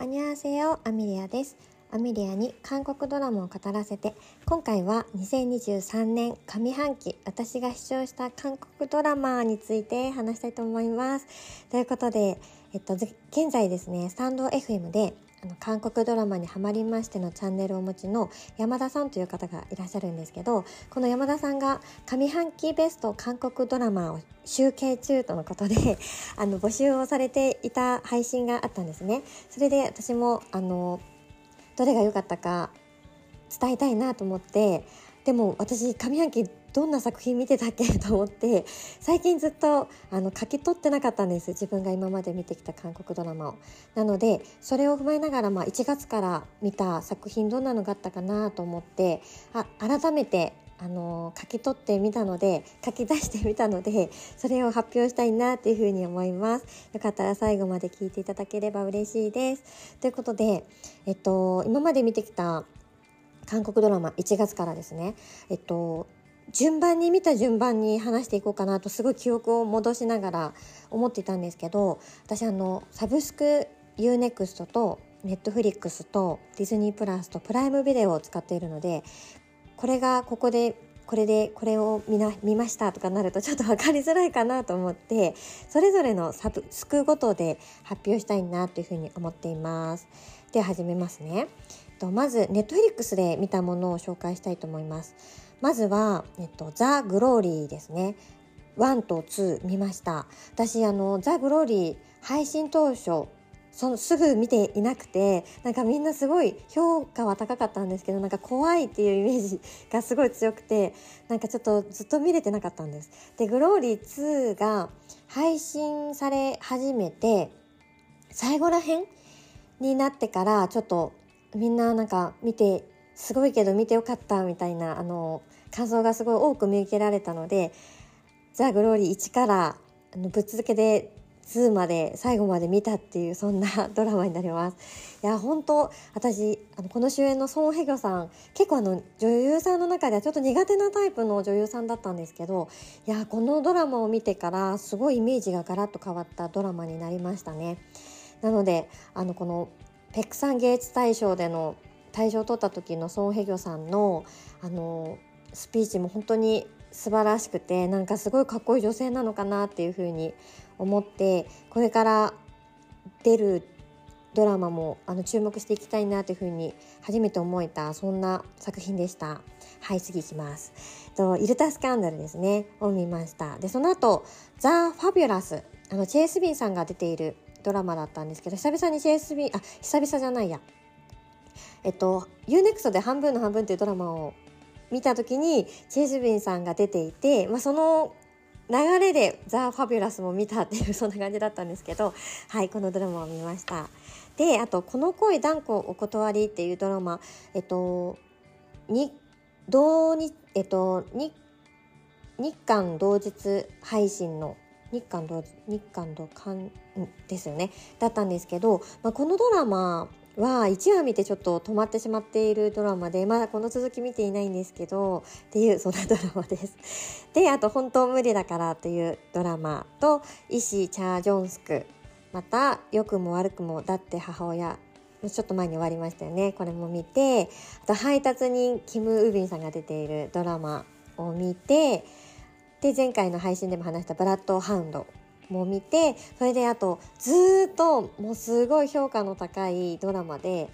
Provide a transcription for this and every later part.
안녕하세요 アミリアです。アミリアに韓国ドラマを語らせて、今回は2023年上半期、私が視聴した韓国ドラマについて話したいと思います。ということで、えっと、現在ですね、スタンド FM で、あの韓国ドラマにハマりましてのチャンネルをお持ちの山田さんという方がいらっしゃるんですけどこの山田さんが上半期ベスト韓国ドラマを集計中とのことで あの募集をされていた配信があったんですね。それで私もあのどれが良かったか伝えたいなと思ってでも私上半期どんな作品見てたっけ？と思って最近ずっとあの書き取ってなかったんです。自分が今まで見てきた韓国ドラマを。なのでそれを踏まえながら、まあ、1月から見た作品どんなのがあったかなと思ってあ改めてあの書き取ってみたので書き出してみたのでそれを発表したいなっていうふうに思います。よかったら最後まで聞いていただければ嬉しいです。ということでえっと今まで見てきた韓国ドラマ1月からですね。えっと順番に見た順番に話していこうかなとすごい記憶を戻しながら思っていたんですけど私あのサブスク UNEXT と Netflix とディズニープラスとプライムビデオを使っているのでこれがここでこれでこれを見な見ましたとかなるとちょっと分かりづらいかなと思ってそれぞれのサブスクごとで発表したいなというふうに思っています。では始めますね。まずネットフリックスで見たものを紹介したいと思います。まずは、えっと、ザ・グローリーですね。1と2見ました。私、あの、ザ・グローリー配信当初、そのすぐ見ていなくてなんかみんなすごい評価は高かったんですけどなんか怖いっていうイメージがすごい強くてなんかちょっとずっと見れてなかったんです。でグローリー2が配信され始めて最後らへんになってからちょっとみんななんか見てすごいけど見てよかったみたいなあの感想がすごい多く見受けられたので「ザ・グローリー1からあのぶっ続けで2まで最後まで見たっていうそんなドラマになります。いや本当私あのこの主演のソン・ヘギョさん結構あの女優さんの中ではちょっと苦手なタイプの女優さんだったんですけどいやこのドラマを見てからすごいイメージがガラッと変わったドラマになりましたね。なのであのこのペクサン芸術大賞での大賞を取った時のソン・ヘギョさんのあのスピーチも本当に素晴らしくてなんかすごいかっこいい女性なのかなっていうふうに思ってこれから出るドラマもあの注目していきたいなというふうに初めて思えたそんな作品でした。はい次いきます。とイルタスキャンダルですね。を見ました。でその後ザ・ファビュラス。あのチェイスビンさんが出ているドラマだったんですけど久々にチェイスビンあ久々じゃないや。えっと UNEXT で半分の半分っていうドラマを見た時にチェイスビンさんが出ていて、まあ、その流れでザ・ファビュラスも見たっていうそんな感じだったんですけどはいこのドラマを見ました。であと「この恋断固お断り」っていうドラマえっとに同日えっと日日韓同日配信の日韓同日韓同韓ですよねだったんですけど、まあ、このドラマは1話見てちょっと止まってしまっているドラマでまだこの続き見ていないんですけどっていうそんなドラマです。であと「本当無理だから」というドラマと「医師チャー・ジョンスク」また「良くも悪くもだって母親」ちょっと前に終わりましたよねこれも見てあと配達人キム・ウビンさんが出ているドラマを見てで前回の配信でも話した「ブラッドハウンド」も見てそれであとずっともうすごい評価の高いドラマで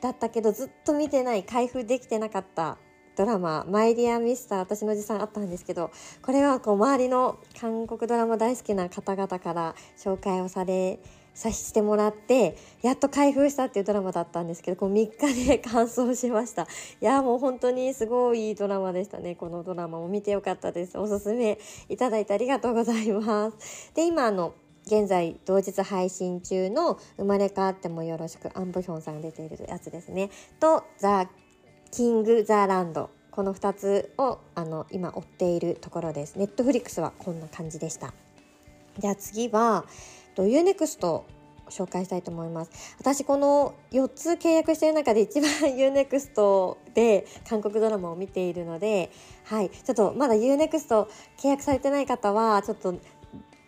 だったけどずっと見てない開封できてなかったドラマ「マイ・ディア・ミスター」私のおじさんあったんですけどこれはこう周りの韓国ドラマ大好きな方々から紹介をされさせてもらってやっと開封したっていうドラマだったんですけどこう3日で完走しました。いやもう本当にすごいいいドラマでしたね。このドラマも見てよかったです。おすすめいただいてありがとうございます。で今あの現在同日配信中の「生まれ変わってもよろしく」アン・ブヒョンさんが出ているやつですね。と「ザ・キング・ザ・ランド」この2つをあの今追っているところです。ネットフリックスはこんな感じでした。じゃあ次はと UNEXT 紹介したいと思います私この4つ契約している中で一番 UNEXT で韓国ドラマを見ているのではいちょっとまだ UNEXT 契約されてない方はちょっと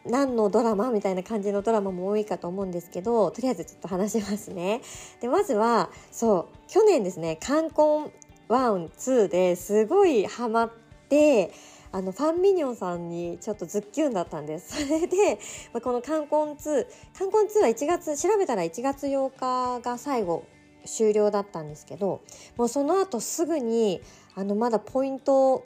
何のドラマみたいな感じのドラマも多いかと思うんですけどとりあえずちょっと話しますね。でまずはそう去年ですね「カンコン」2ですごいハマってあのファンミニョンさんにちょっとズッキュンだったんです。そ れで、まあ、このカンコン2、カンコン2は1月、調べたら1月8日が最後終了だったんですけど、もうその後すぐに、あのまだポイント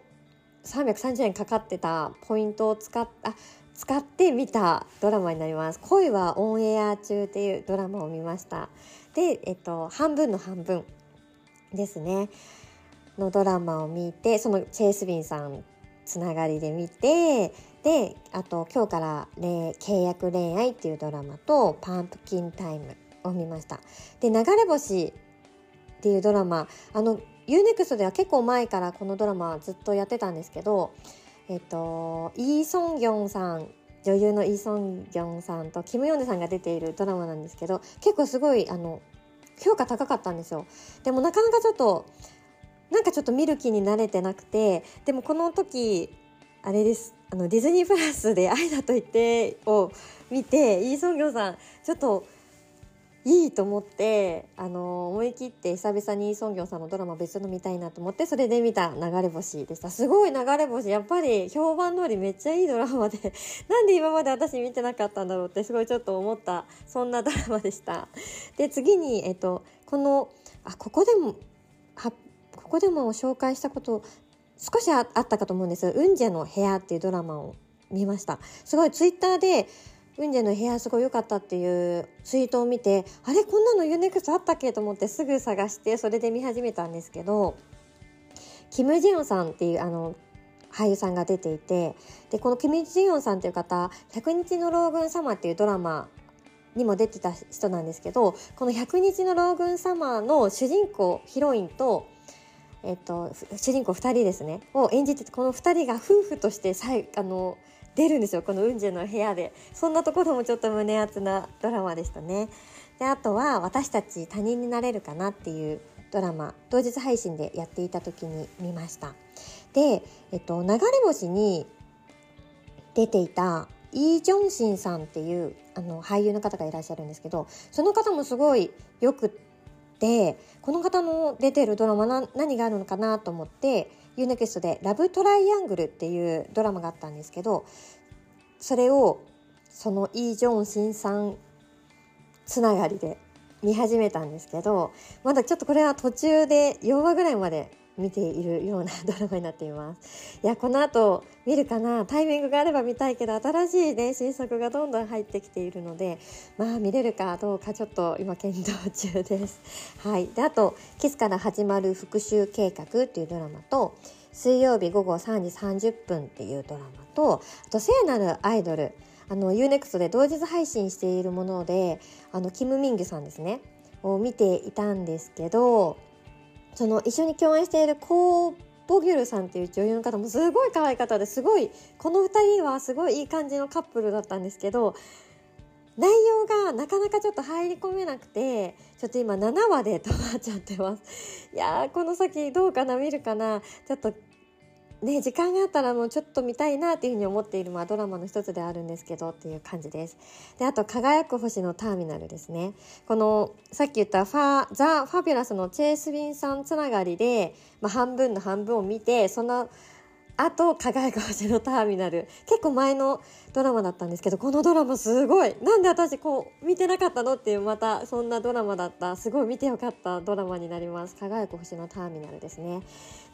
330円かかってたポイントを使っあ使って見たドラマになります。恋はオンエア中っていうドラマを見ました。で、えっと、半分の半分ですね。のドラマを見て、そのチェイスビンさんつながりで見てであと今日から契約恋愛っていうドラマとパンプキンタイムを見ました。で流れ星っていうドラマあの UNEXT では結構前からこのドラマずっとやってたんですけどえっとイー・ソンギョンさん女優のイー・ソンギョンさんとキム・ヨンデさんが出ているドラマなんですけど結構すごいあの評価高かったんですよ。でもなかなかちょっとなんかちょっと見る気になれてなくてでもこの時あれですあのディズニープラスで「愛だと言って」を見てイー・ソンギョさんちょっといいと思ってあの思い切って久々にイ・ソンギョンさんのドラマ別の見たいなと思ってそれで見た「流れ星」でした。すごい流れ星。やっぱり評判通りめっちゃいいドラマで なんで今まで私見てなかったんだろうってすごいちょっと思ったそんなドラマでした。で次に、えっと、このあここでも発ここでも紹介したこと少しあったかと思うんです「ウンジェの部屋」っていうドラマを見ました。すごいツイッターで「ウンジェの部屋すごい良かった」っていうツイートを見てあれこんなのユネクスあったっけと思ってすぐ探してそれで見始めたんですけどキム・ジヨンさんっていうあの俳優さんが出ていてでこのキム・ジヨンさんっていう方「100日の老軍様」っていうドラマにも出てた人なんですけどこの「100日の老軍様」の主人公ヒロインとえっと、主人公2人ですね。を演じてこの2人が夫婦としてさいあの出るんですよ。このウンジェの部屋で。そんなところもちょっと胸熱なドラマでしたね。であとは「私たち他人になれるかな」っていうドラマ。同日配信でやっていた時に見ました。で、えっと、流れ星に出ていたイ・ジョンシンさんっていうあの俳優の方がいらっしゃるんですけどその方もすごいよくてでこの方の出てるドラマな何があるのかなと思って U-NEXT で「ラブトライアングル」っていうドラマがあったんですけどそれをそのイ・ジョンシンさんつながりで見始めたんですけどまだちょっとこれは途中で4話ぐらいまで見ているようなドラマになっています。いやこの後見るかな？タイミングがあれば見たいけど新しいね新作がどんどん入ってきているのでまあ見れるかどうかちょっと今検討中です。はい。であと「キスから始まる復讐計画」っていうドラマと水曜日午後3時30分っていうドラマとあと聖なるアイドルあの UNEXT で同日配信しているものであのキム・ミンギュさんですね。を見ていたんですけどその一緒に共演しているコー・ボギュルさんっていう女優の方もすごい可愛い方です。ごいこの2人はすごいいい感じのカップルだったんですけど内容がなかなかちょっと入り込めなくてちょっと今7話で止まっちゃってます。いやーこの先どうかな見るかな。ちょっとね、時間があったらもうちょっと見たいなっていうふうに思っている、まあ、ドラマの一つであるんですけどっていう感じです。であと「輝く星のターミナル」ですね。このさっき言ったファザ・ファビュラスのチェイス・ウィンさんつながりで、まあ、半分の半分を見てそのあと「輝く星のターミナル」結構前のドラマだったんですけどこのドラマすごい。なんで私こう見てなかったのっていうまたそんなドラマだった。すごい見てよかったドラマになります「輝く星のターミナル」ですね。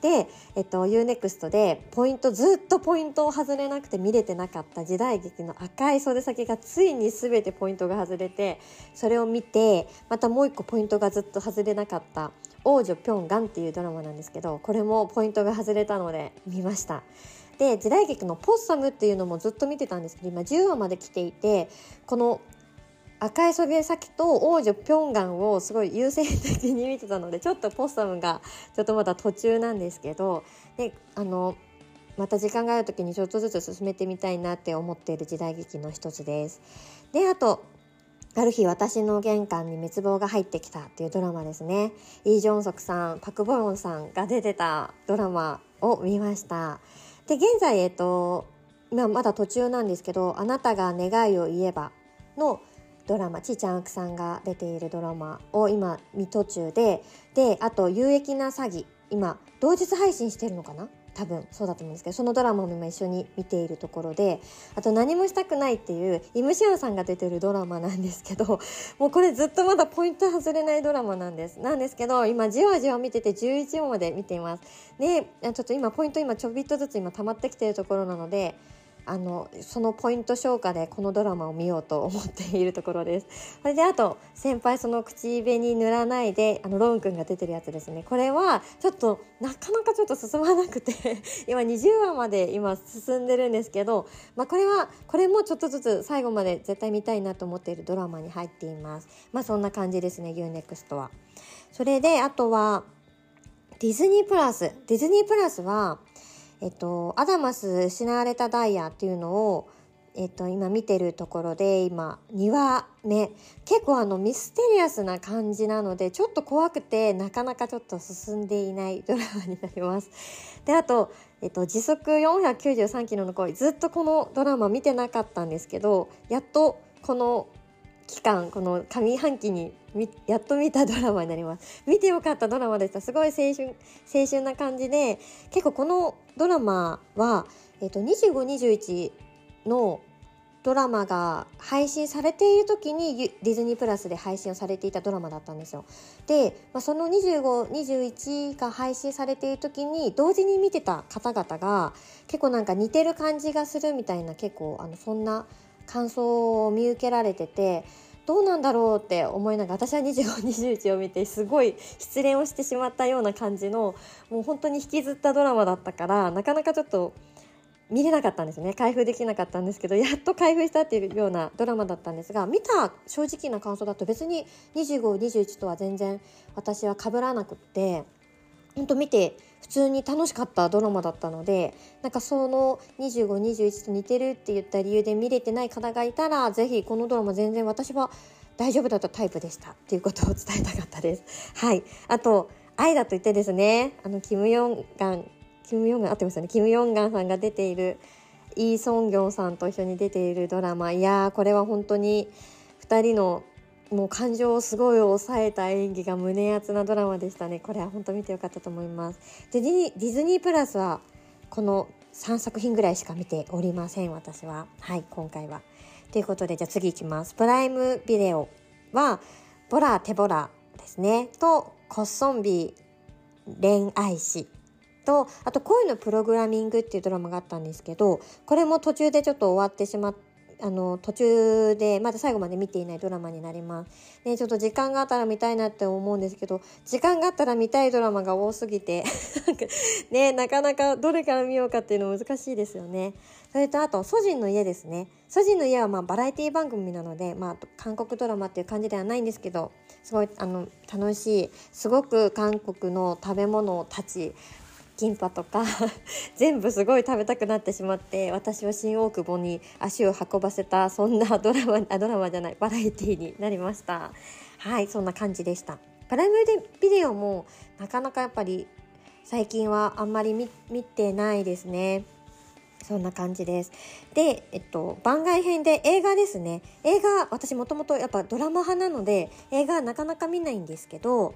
で、えっと、UNEXT でポイントずっとポイントを外れなくて見れてなかった時代劇の赤い袖先がついに全てポイントが外れてそれを見てまたもう一個ポイントがずっと外れなかった。王女ピョンガンっていうドラマなんですけどこれもポイントが外れたので見ましたで時代劇の「ポッサム」っていうのもずっと見てたんですけど今10話まで来ていてこの赤い袖先と王女ピョンガンをすごい優先的に見てたのでちょっとポッサムがちょっとまだ途中なんですけどであのまた時間がある時にちょっとずつ進めてみたいなって思っている時代劇の一つです。であとある日私の玄関に滅亡が入ってきたっていうドラマですね。イ・ジョンソクさん、パク・ボヨンさんが出てたドラマを見ました。で、現在、えっと、今まだ途中なんですけど「あなたが願いを言えば」のドラマちーちゃんあくさんが出ているドラマを今見途中でであと「有益な詐欺」今同日配信してるのかな？多分そうだと思うんですけどそのドラマも今一緒に見ているところであと「何もしたくない」っていうイムシアンさんが出てるドラマなんですけど もうこれずっとまだポイント外れないドラマなんですなんですけど今じわじわ見てて11話まで見ています。でちょっと今ポイント今ちょびっとずつ今溜まってきてるところなのであのそのポイント消化でこのドラマを見ようと思っているところです。それであと先輩その口紅塗らないであのロン君が出てるやつですねこれはちょっとなかなかちょっと進まなくて 今20話まで今進んでるんですけど、まあ、これはこれもちょっとずつ最後まで絶対見たいなと思っているドラマに入っています。まあそんな感じですね UNEXT は。それであとはディズニープラスディズニープラスはえっと、アダマス失われたダイヤっていうのを、えっと、今見てるところで今2話目結構あのミステリアスな感じなのでちょっと怖くてなかなかちょっと進んでいない ドラマになります。であと、えっと、時速493キロの恋ずっとこのドラマ見てなかったんですけどやっとこの期間この上半期にやっと見たドラマになります見てよかったドラマでしたすごい青春青春な感じで結構このドラマは、えーと、2521のドラマが配信されている時にディズニープラスで配信をされていたドラマだったんですよ。で、まあ、その2521が配信されている時に同時に見てた方々が結構なんか似てる感じがするみたいな結構あのそんな感想を見受けられててどうなんだろうって思いながら私は2521を見てすごい失恋をしてしまったような感じのもう本当に引きずったドラマだったからなかなかちょっと見れなかったんですね。開封できなかったんですけどやっと開封したっていうようなドラマだったんですが見た正直な感想だと別に2521とは全然私は被らなくって本当見て普通に楽しかったドラマだったのでなんかその2521と似てるって言った理由で見れてない方がいたら是非このドラマ全然私は大丈夫だったタイプでしたっていうことを伝えたかったです。はい。あと愛だと言ってですねあのキム・ヨンガンキム・ヨンガン合ってますよね。キム・ヨンガンさんが出ているイ・ソンギョンさんと一緒に出ているドラマ。いやーこれは本当に2人のもう感情をすごい抑えた演技が胸熱なドラマでしたね。これは本当見てよかったと思います。でディズニープラスはこの3作品ぐらいしか見ておりません私は。はい今回は。ということでじゃあ次いきます。プライムビデオはボラテボラですね。とコッソンビ恋愛史とあと恋のプログラミングっていうドラマがあったんですけどこれも途中でちょっと終わってしまってあの途中でまだ最後まで見ていないドラマになります。ね、ちょっと時間があったら見たいなって思うんですけど時間があったら見たいドラマが多すぎて ね、なかなかどれから見ようかっていうの難しいですよね。それとあと「祖人の家」ですね。祖人の家はまあバラエティ番組なので、まあ、韓国ドラマっていう感じではないんですけどすごいあの楽しいすごく韓国の食べ物たちキンパとか 全部すごい食べたくなってしまって私は新大久保に足を運ばせたそんな ドラマあドラマじゃないバラエティーになりましたはいそんな感じでしたプライムでビデオもなかなかやっぱり最近はあんまり見てないですねそんな感じです。で、えっと、番外編で映画ですね。映画、私もともとやっぱドラマ派なので、映画なかなか見ないんですけど、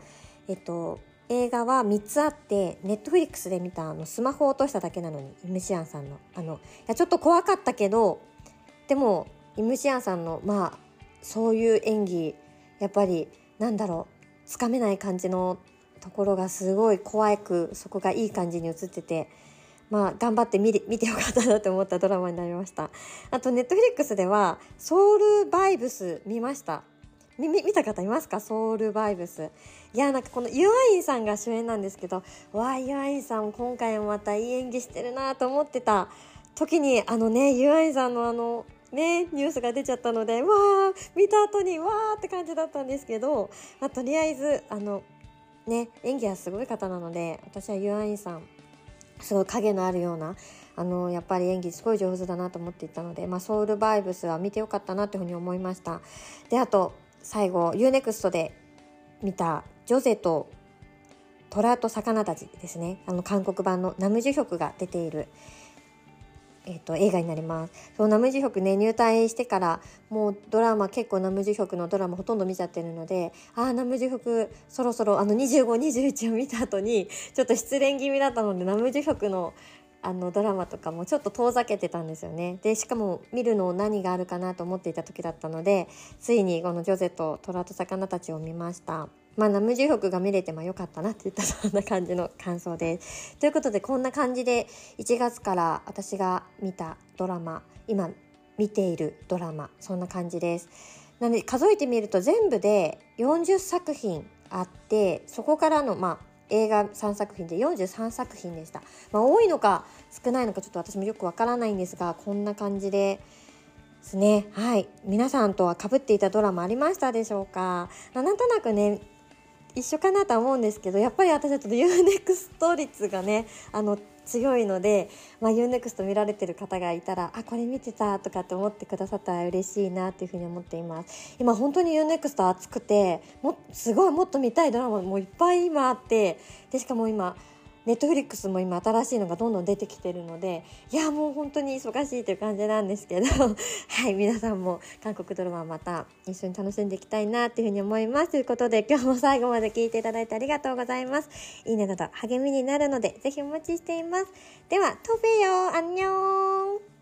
えっと、映画は3つあってネットフリックスで見たあのスマホを落としただけなのにイムシアンさんの。あのいやちょっと怖かったけどでもイムシアンさんのまあそういう演技やっぱりなんだろうつかめない感じのところがすごい怖くそこがいい感じに映っててまあ頑張って見見てよかったなと思ったドラマになりました。あとネットフリックスではソウルバイブス見ました。見見た方いますか？ソウルバイブス。いやなんかこのユアインさんが主演なんですけどわあユアインさん今回もまたいい演技してるなと思ってた時にあのねユアインさんのあのねニュースが出ちゃったのでわあ見た後にわーって感じだったんですけど、まあ、とりあえずあのね演技はすごい方なので私はユアインさんすごい影のあるようなあのやっぱり演技すごい上手だなと思っていたので、まあ、ソウルバイブスは見てよかったなというふうに思いました。であと最後 UNEXT で見たジョゼと虎と魚たちですね。あの韓国版のナムジュヒョクが出ているえーと、映画になります。そうナムジュヒョクね入隊してからもうドラマ結構ナムジュヒョクのドラマほとんど見ちゃってるのでああナムジュヒョクそろそろあの2521を見た後にちょっと失恋気味だったのでナムジュヒョクのあのドラマとかもちょっと遠ざけてたんですよね。でしかも見るの何があるかなと思っていた時だったのでついにこの「ジョゼと虎と魚たち」を見ました。まあナムジュフクが見れてまあよかったなって言ったそんな感じの感想で。すということでこんな感じで1月から私が見たドラマ今見ているドラマそんな感じです。なので数えてみると全部で40作品あってそこからのまあ映画3作品で43作品でした、まあ、多いのか少ないのかちょっと私もよくわからないんですがこんな感じでですね。はい。皆さんとはかぶっていたドラマありましたでしょうか、ま、なんとなくね一緒かなとは思うんですけどやっぱり私はちょっと UNEXT 率がねあの強いので、まあ、UNEXT 見られてる方がいたらあこれ見てたとかって思ってくださったら嬉しいなっていうふうに思っています。今本当に UNEXT 熱くてもすごいもっと見たいドラマもいっぱい今あってでしかも今ネットフリックスも今新しいのがどんどん出てきてるのでいやもう本当に忙しいという感じなんですけど はい皆さんも韓国ドラマまた一緒に楽しんでいきたいなっていうふうに思います。ということで今日も最後まで聞いていただいてありがとうございます。いいねなど励みになるのでぜひお待ちしています。ではトベよ。アンニョン。